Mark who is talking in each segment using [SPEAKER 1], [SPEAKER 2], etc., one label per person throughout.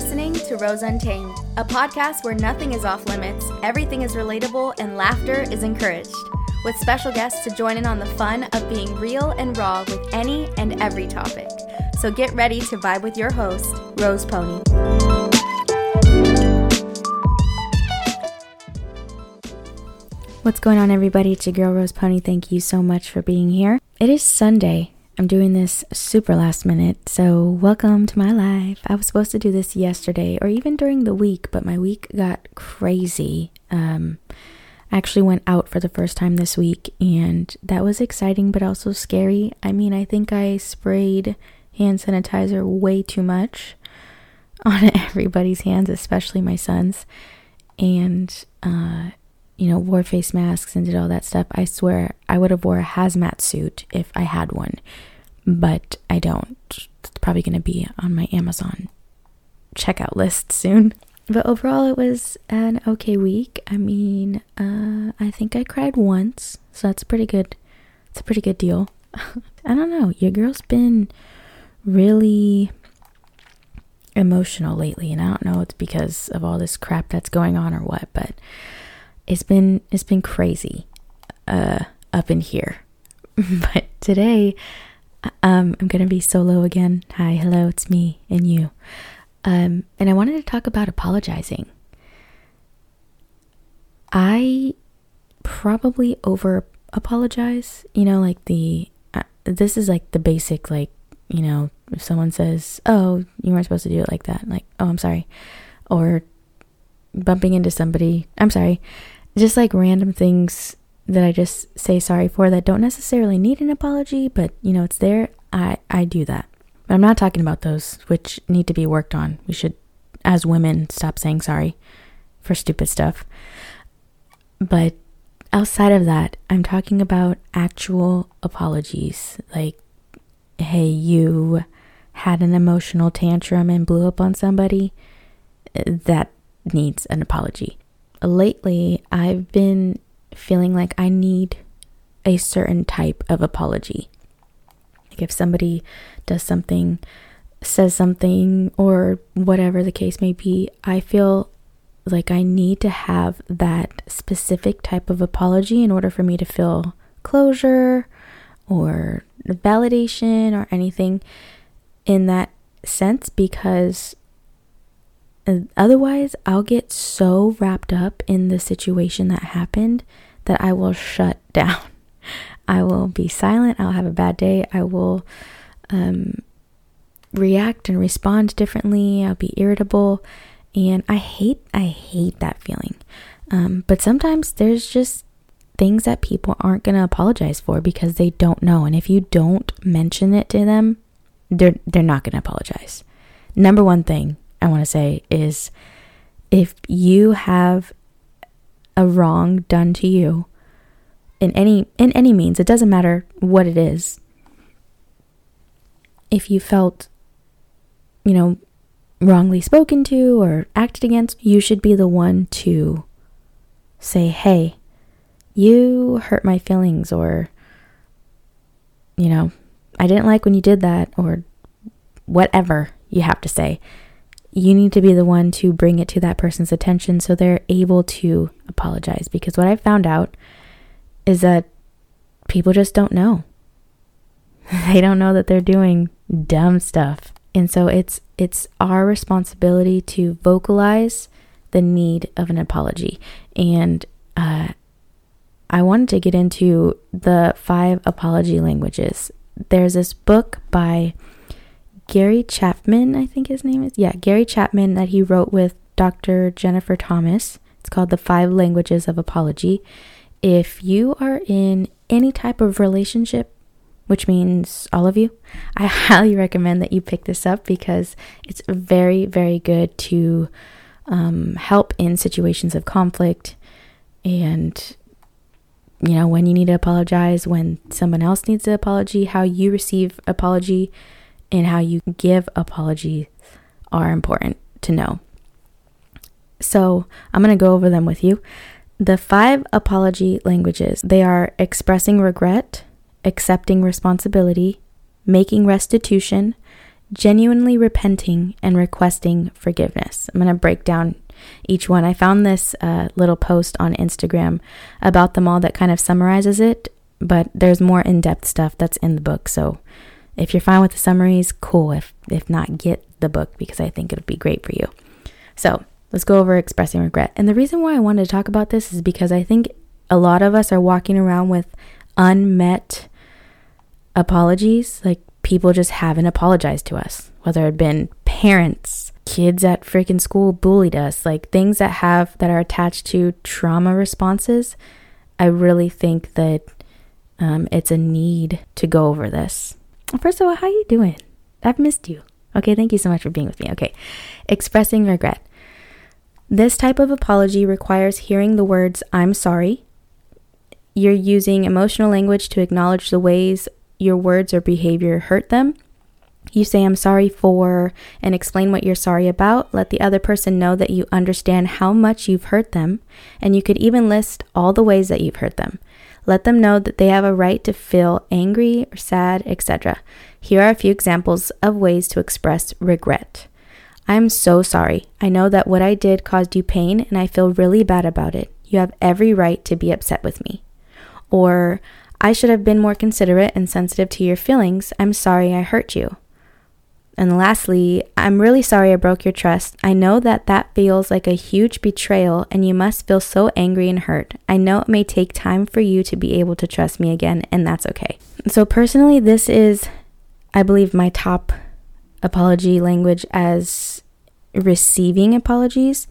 [SPEAKER 1] listening to Rose Untamed, a podcast where nothing is off limits, everything is relatable, and laughter is encouraged. With special guests to join in on the fun of being real and raw with any and every topic. So get ready to vibe with your host, Rose Pony. What's going on, everybody? It's your girl, Rose Pony. Thank you so much for being here. It is Sunday, I'm doing this super last minute, so welcome to my life. I was supposed to do this yesterday or even during the week, but my week got crazy. Um, I actually went out for the first time this week, and that was exciting but also scary. I mean, I think I sprayed hand sanitizer way too much on everybody's hands, especially my son's, and uh, you know, wore face masks and did all that stuff. I swear I would have wore a hazmat suit if I had one but I don't. It's probably going to be on my Amazon checkout list soon. But overall, it was an okay week. I mean, uh, I think I cried once, so that's pretty good. It's a pretty good deal. I don't know. Your girl's been really emotional lately, and I don't know it's because of all this crap that's going on or what, but it's been it's been crazy uh, up in here. but today um, I'm going to be solo again. Hi, hello, it's me and you. Um, and I wanted to talk about apologizing. I probably over apologize. You know, like the, uh, this is like the basic, like, you know, if someone says, oh, you weren't supposed to do it like that, like, oh, I'm sorry. Or bumping into somebody, I'm sorry. Just like random things that I just say sorry for that don't necessarily need an apology, but you know, it's there. I I do that. But I'm not talking about those which need to be worked on. We should as women stop saying sorry for stupid stuff. But outside of that, I'm talking about actual apologies. Like hey, you had an emotional tantrum and blew up on somebody. Eh, that needs an apology. Lately, I've been feeling like I need a certain type of apology. Like if somebody does something, says something, or whatever the case may be, I feel like I need to have that specific type of apology in order for me to feel closure or validation or anything in that sense because otherwise I'll get so wrapped up in the situation that happened that I will shut down. I will be silent. I'll have a bad day. I will um, react and respond differently. I'll be irritable. And I hate, I hate that feeling. Um, but sometimes there's just things that people aren't going to apologize for because they don't know. And if you don't mention it to them, they're, they're not going to apologize. Number one thing I want to say is if you have a wrong done to you in any in any means, it doesn't matter what it is. If you felt you know wrongly spoken to or acted against, you should be the one to say, "Hey, you hurt my feelings," or, you know, I didn't like when you did that, or whatever you have to say you need to be the one to bring it to that person's attention so they're able to apologize. Because what I found out is that people just don't know. they don't know that they're doing dumb stuff. And so it's it's our responsibility to vocalize the need of an apology. And uh, I wanted to get into the five apology languages. There's this book by Gary Chapman, I think his name is. Yeah, Gary Chapman that he wrote with Dr. Jennifer Thomas. It's called The Five Languages of Apology. If you are in any type of relationship, which means all of you, I highly recommend that you pick this up because it's very, very good to um, help in situations of conflict and you know when you need to apologize when someone else needs an apology how you receive apology and how you give apologies are important to know. So, I'm going to go over them with you. The five apology languages, they are expressing regret, accepting responsibility, making restitution, genuinely repenting and requesting forgiveness. I'm going to break down each one. I found this uh, little post on Instagram about them all that kind of summarizes it, but there's more in depth stuff that's in the book. So if you're fine with the summaries, cool. If, if not, get the book because I think it'll be great for you. So let's go over expressing regret. And the reason why I wanted to talk about this is because I think a lot of us are walking around with unmet apologies. Like people just haven't apologized to us, whether it had been parents, kids at freaking school bullied us, like things that have that are attached to trauma responses. I really think that um, it's a need to go over this. First of all, how you doing? I've missed you. Okay, thank you so much for being with me. Okay, expressing regret. This type of apology requires hearing the words "I'm sorry." You're using emotional language to acknowledge the ways your words or behavior hurt them you say, I'm sorry for, and explain what you're sorry about. Let the other person know that you understand how much you've hurt them, and you could even list all the ways that you've hurt them. Let them know that they have a right to feel angry or sad, etc. Here are a few examples of ways to express regret. I'm so sorry. I know that what I did caused you pain, and I feel really bad about it. You have every right to be upset with me. Or, I should have been more considerate and sensitive to your feelings. I'm sorry I hurt you. And lastly, I'm really sorry I broke your trust. I know that that feels like a huge betrayal and you must feel so angry and hurt. I know it may take time for you to be able to trust me again, and that's okay. So, personally, this is, I believe, my top apology language as receiving apologies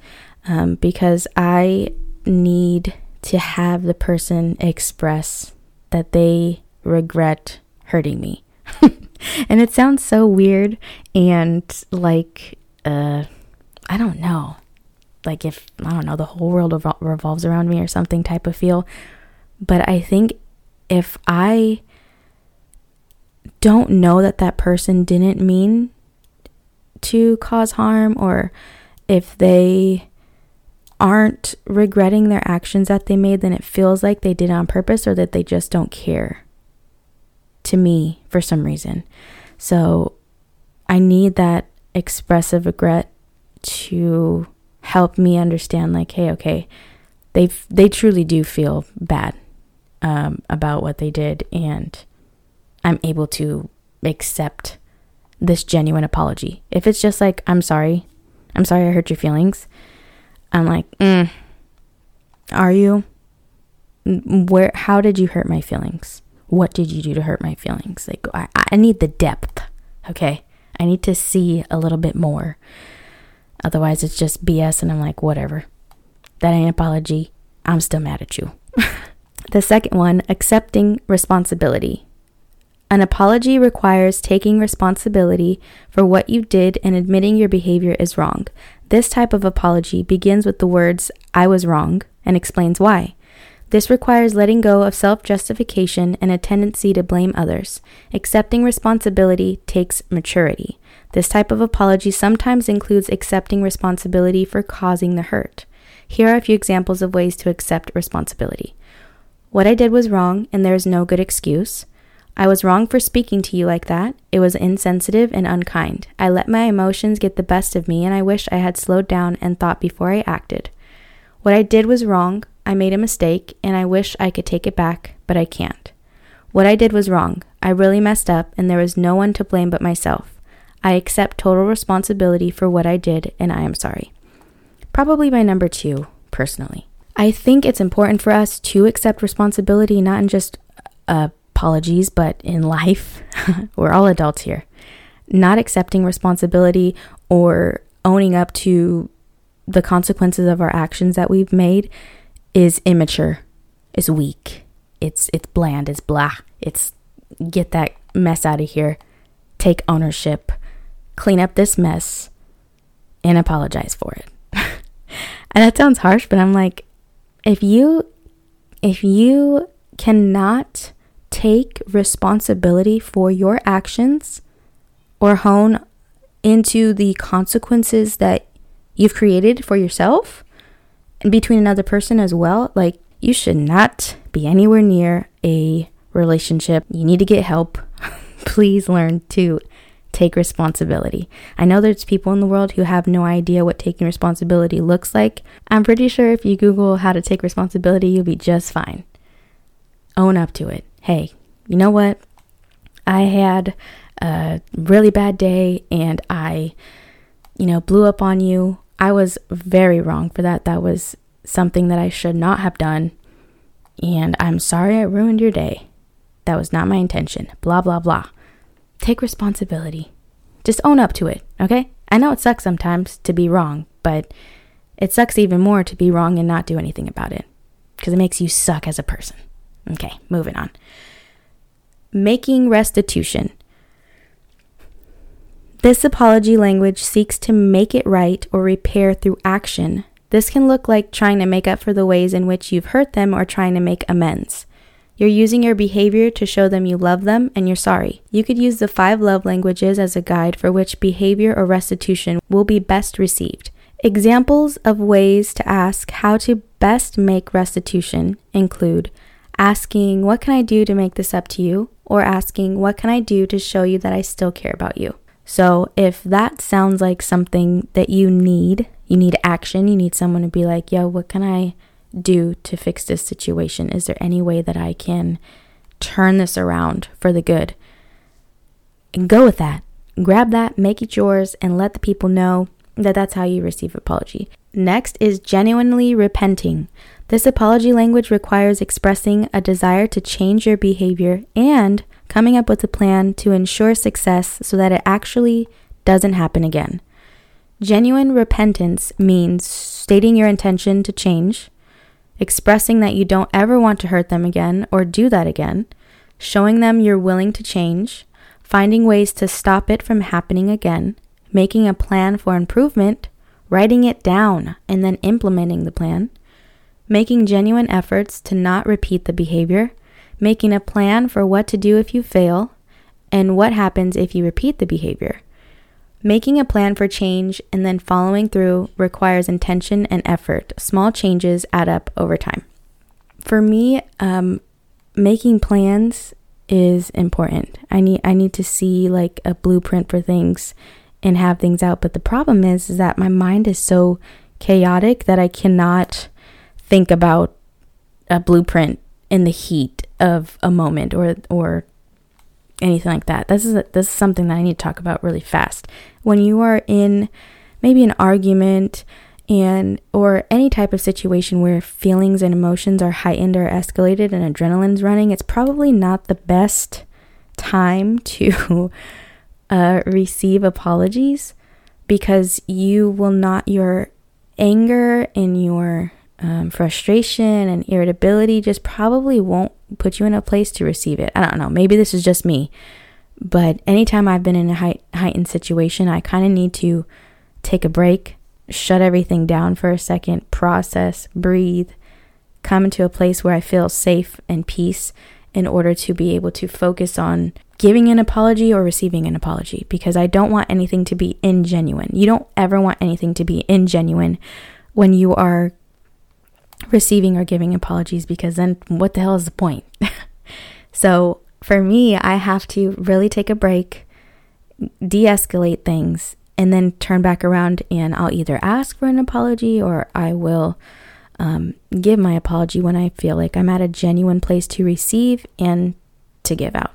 [SPEAKER 1] um, because I need to have the person express that they regret hurting me. and it sounds so weird and like uh I don't know. Like if I don't know, the whole world revol- revolves around me or something type of feel. But I think if I don't know that that person didn't mean to cause harm or if they aren't regretting their actions that they made, then it feels like they did on purpose or that they just don't care to me for some reason. So I need that expressive regret to help me understand like hey okay they they truly do feel bad um, about what they did and i'm able to accept this genuine apology. If it's just like i'm sorry. I'm sorry i hurt your feelings. I'm like mm, are you? Where how did you hurt my feelings what did you do to hurt my feelings? Like, I, I need the depth, okay? I need to see a little bit more. Otherwise, it's just BS, and I'm like, whatever. That ain't apology. I'm still mad at you. the second one, accepting responsibility. An apology requires taking responsibility for what you did and admitting your behavior is wrong. This type of apology begins with the words, I was wrong, and explains why. This requires letting go of self justification and a tendency to blame others. Accepting responsibility takes maturity. This type of apology sometimes includes accepting responsibility for causing the hurt. Here are a few examples of ways to accept responsibility. What I did was wrong, and there is no good excuse. I was wrong for speaking to you like that. It was insensitive and unkind. I let my emotions get the best of me, and I wish I had slowed down and thought before I acted. What I did was wrong. I made a mistake and I wish I could take it back, but I can't. What I did was wrong. I really messed up and there was no one to blame but myself. I accept total responsibility for what I did and I am sorry. Probably my number two, personally. I think it's important for us to accept responsibility, not in just uh, apologies, but in life. We're all adults here. Not accepting responsibility or owning up to the consequences of our actions that we've made is immature, is weak, it's it's bland, it's blah. It's get that mess out of here, take ownership, clean up this mess, and apologize for it. and that sounds harsh, but I'm like, if you if you cannot take responsibility for your actions or hone into the consequences that you've created for yourself, between another person as well, like you should not be anywhere near a relationship. You need to get help. Please learn to take responsibility. I know there's people in the world who have no idea what taking responsibility looks like. I'm pretty sure if you Google how to take responsibility, you'll be just fine. Own up to it. Hey, you know what? I had a really bad day and I, you know, blew up on you. I was very wrong for that. That was something that I should not have done. And I'm sorry I ruined your day. That was not my intention. Blah, blah, blah. Take responsibility. Just own up to it, okay? I know it sucks sometimes to be wrong, but it sucks even more to be wrong and not do anything about it because it makes you suck as a person. Okay, moving on. Making restitution. This apology language seeks to make it right or repair through action. This can look like trying to make up for the ways in which you've hurt them or trying to make amends. You're using your behavior to show them you love them and you're sorry. You could use the five love languages as a guide for which behavior or restitution will be best received. Examples of ways to ask how to best make restitution include asking, What can I do to make this up to you? or asking, What can I do to show you that I still care about you? So, if that sounds like something that you need, you need action, you need someone to be like, Yo, what can I do to fix this situation? Is there any way that I can turn this around for the good? And go with that. Grab that, make it yours, and let the people know that that's how you receive apology. Next is genuinely repenting. This apology language requires expressing a desire to change your behavior and coming up with a plan to ensure success so that it actually doesn't happen again. Genuine repentance means stating your intention to change, expressing that you don't ever want to hurt them again or do that again, showing them you're willing to change, finding ways to stop it from happening again, making a plan for improvement, writing it down, and then implementing the plan, making genuine efforts to not repeat the behavior, making a plan for what to do if you fail, and what happens if you repeat the behavior. Making a plan for change and then following through requires intention and effort. Small changes add up over time. For me, um, making plans is important. I need I need to see like a blueprint for things and have things out. But the problem is, is that my mind is so chaotic that I cannot think about a blueprint in the heat of a moment or or anything like that. This is a, this is something that I need to talk about really fast. When you are in maybe an argument and or any type of situation where feelings and emotions are heightened or escalated and adrenaline's running, it's probably not the best time to uh, receive apologies because you will not your anger and your um, frustration and irritability just probably won't put you in a place to receive it. I don't know. Maybe this is just me. But anytime I've been in a height, heightened situation, I kind of need to take a break, shut everything down for a second, process, breathe, come into a place where I feel safe and peace in order to be able to focus on giving an apology or receiving an apology because I don't want anything to be ingenuine. You don't ever want anything to be ingenuine when you are receiving or giving apologies because then what the hell is the point? so for me, I have to really take a break, de escalate things, and then turn back around and I'll either ask for an apology or I will um, give my apology when I feel like I'm at a genuine place to receive and to give out.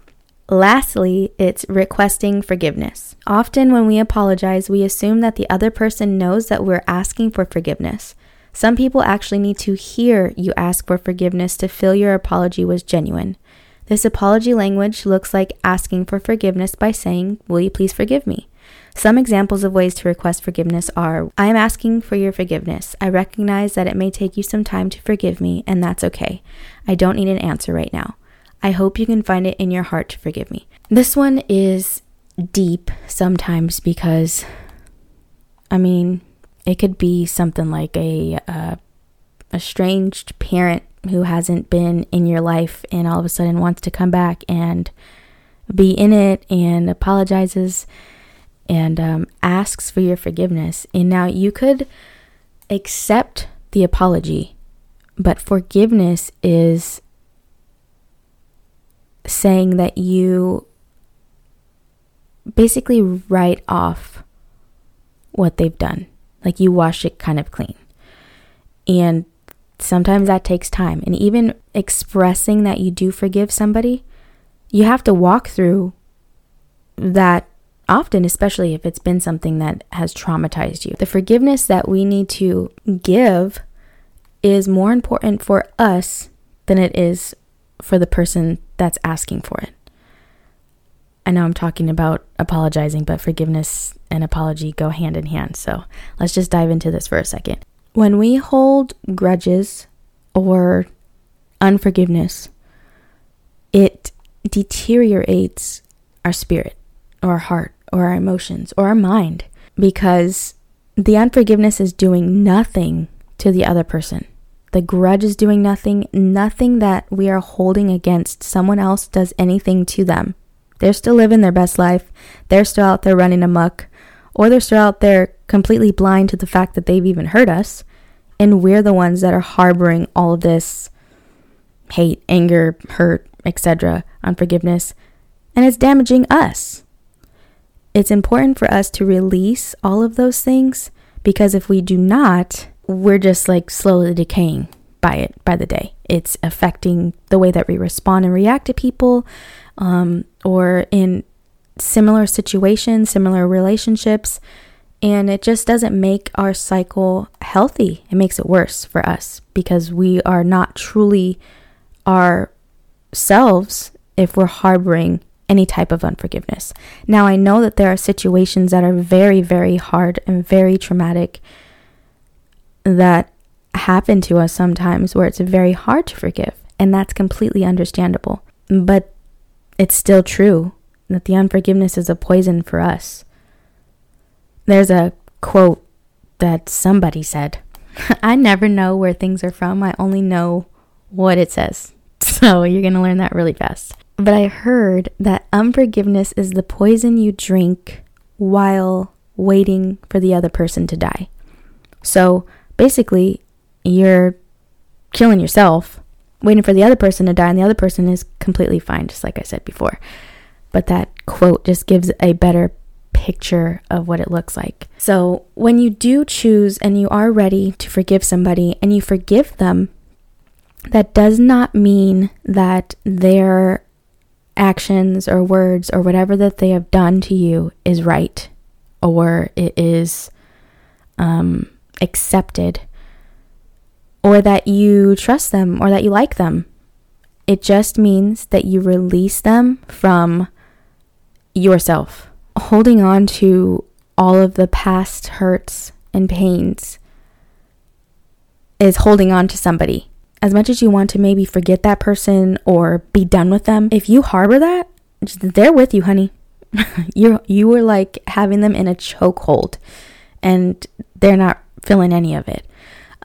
[SPEAKER 1] Lastly, it's requesting forgiveness. Often, when we apologize, we assume that the other person knows that we're asking for forgiveness. Some people actually need to hear you ask for forgiveness to feel your apology was genuine. This apology language looks like asking for forgiveness by saying, Will you please forgive me? Some examples of ways to request forgiveness are I am asking for your forgiveness. I recognize that it may take you some time to forgive me, and that's okay. I don't need an answer right now. I hope you can find it in your heart to forgive me. This one is deep sometimes because, I mean, it could be something like a uh, estranged parent who hasn't been in your life and all of a sudden wants to come back and be in it and apologizes and um, asks for your forgiveness. And now you could accept the apology, but forgiveness is saying that you basically write off what they've done. Like you wash it kind of clean. And sometimes that takes time. And even expressing that you do forgive somebody, you have to walk through that often, especially if it's been something that has traumatized you. The forgiveness that we need to give is more important for us than it is for the person that's asking for it. I know I'm talking about apologizing, but forgiveness and apology go hand in hand. So let's just dive into this for a second. When we hold grudges or unforgiveness, it deteriorates our spirit or our heart or our emotions or our mind because the unforgiveness is doing nothing to the other person. The grudge is doing nothing. Nothing that we are holding against someone else does anything to them. They're still living their best life. They're still out there running amok. Or they're still out there completely blind to the fact that they've even hurt us. And we're the ones that are harboring all of this hate, anger, hurt, etc., unforgiveness. And it's damaging us. It's important for us to release all of those things because if we do not, we're just like slowly decaying by it by the day. It's affecting the way that we respond and react to people um, or in similar situations, similar relationships. And it just doesn't make our cycle healthy. It makes it worse for us because we are not truly ourselves if we're harboring any type of unforgiveness. Now, I know that there are situations that are very, very hard and very traumatic that happen to us sometimes where it's very hard to forgive. And that's completely understandable. But it's still true that the unforgiveness is a poison for us. There's a quote that somebody said I never know where things are from, I only know what it says. So you're going to learn that really fast. But I heard that unforgiveness is the poison you drink while waiting for the other person to die. So basically, you're killing yourself waiting for the other person to die, and the other person is completely fine, just like I said before. But that quote just gives a better picture of what it looks like. So, when you do choose and you are ready to forgive somebody and you forgive them, that does not mean that their actions or words or whatever that they have done to you is right or it is um, accepted or that you trust them or that you like them. It just means that you release them from yourself. Holding on to all of the past hurts and pains is holding on to somebody. As much as you want to maybe forget that person or be done with them, if you harbor that, they're with you, honey. you you were like having them in a chokehold and they're not feeling any of it.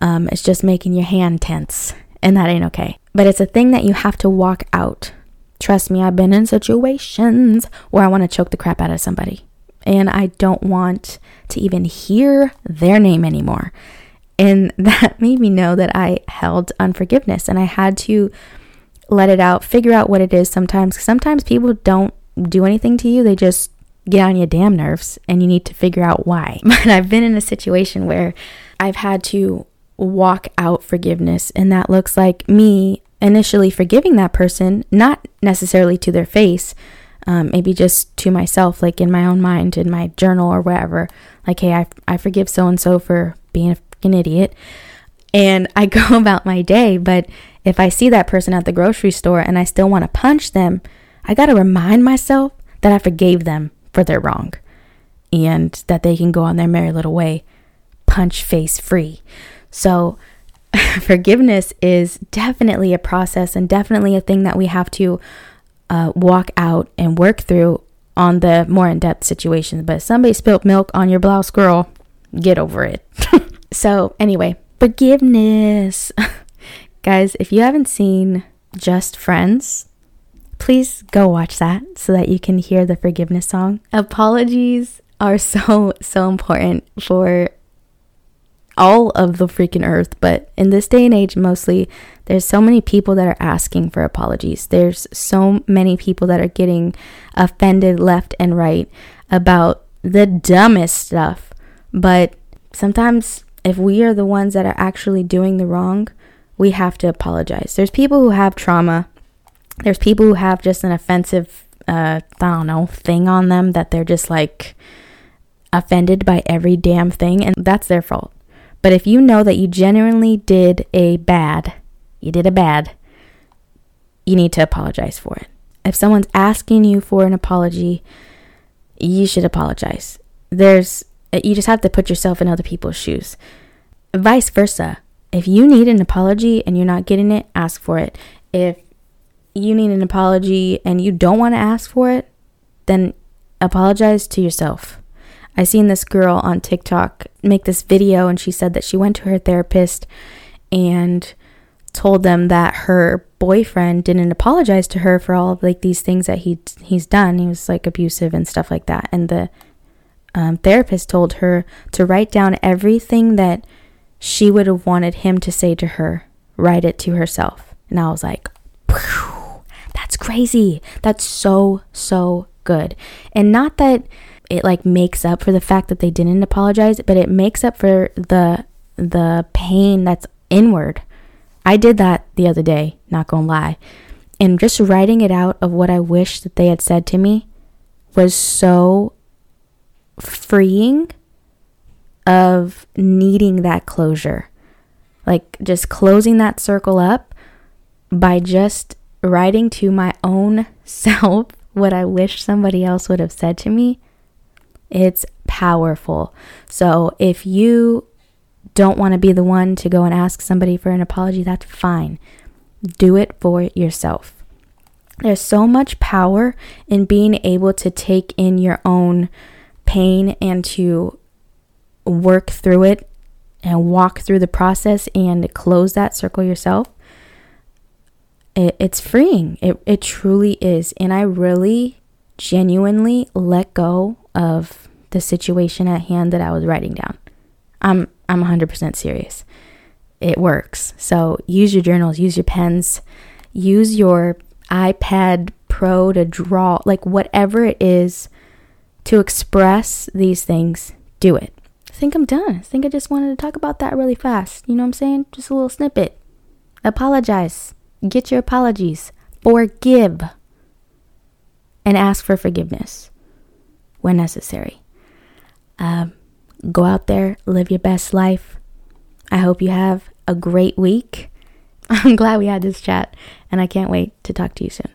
[SPEAKER 1] Um, it's just making your hand tense, and that ain't okay. But it's a thing that you have to walk out. Trust me, I've been in situations where I want to choke the crap out of somebody, and I don't want to even hear their name anymore. And that made me know that I held unforgiveness, and I had to let it out, figure out what it is sometimes. Sometimes people don't do anything to you, they just get on your damn nerves, and you need to figure out why. But I've been in a situation where I've had to walk out forgiveness. And that looks like me initially forgiving that person, not necessarily to their face, um, maybe just to myself, like in my own mind, in my journal or wherever. Like, hey, I, I forgive so and so for being a freaking idiot. And I go about my day. But if I see that person at the grocery store and I still want to punch them, I got to remind myself that I forgave them for their wrong and that they can go on their merry little way, punch face free. So, forgiveness is definitely a process and definitely a thing that we have to uh, walk out and work through on the more in depth situations. But somebody spilled milk on your blouse, girl, get over it. so, anyway, forgiveness. Guys, if you haven't seen Just Friends, please go watch that so that you can hear the forgiveness song. Apologies are so, so important for all of the freaking earth, but in this day and age, mostly, there's so many people that are asking for apologies. There's so many people that are getting offended left and right about the dumbest stuff. But sometimes, if we are the ones that are actually doing the wrong, we have to apologize. There's people who have trauma, there's people who have just an offensive, uh, I don't know, thing on them that they're just like offended by every damn thing, and that's their fault. But if you know that you genuinely did a bad, you did a bad, you need to apologize for it. If someone's asking you for an apology, you should apologize. There's you just have to put yourself in other people's shoes. Vice versa. If you need an apology and you're not getting it, ask for it. If you need an apology and you don't want to ask for it, then apologize to yourself. I seen this girl on TikTok make this video and she said that she went to her therapist and told them that her boyfriend didn't apologize to her for all of like these things that he he's done. He was like abusive and stuff like that. And the um, therapist told her to write down everything that she would have wanted him to say to her. Write it to herself. And I was like, that's crazy. That's so so good. And not that it like makes up for the fact that they didn't apologize, but it makes up for the the pain that's inward. I did that the other day, not gonna lie. And just writing it out of what I wish that they had said to me was so freeing of needing that closure. Like just closing that circle up by just writing to my own self what I wish somebody else would have said to me it's powerful. So if you don't want to be the one to go and ask somebody for an apology, that's fine. Do it for yourself. There's so much power in being able to take in your own pain and to work through it and walk through the process and close that circle yourself. It, it's freeing. It, it truly is. And I really genuinely let go of the situation at hand that I was writing down. I'm I'm 100% serious. It works. So use your journals, use your pens, use your iPad Pro to draw, like whatever it is to express these things, do it. I think I'm done. I think I just wanted to talk about that really fast. You know what I'm saying? Just a little snippet. Apologize. Get your apologies. Forgive. And ask for forgiveness when necessary. Um, go out there, live your best life. I hope you have a great week. I'm glad we had this chat, and I can't wait to talk to you soon.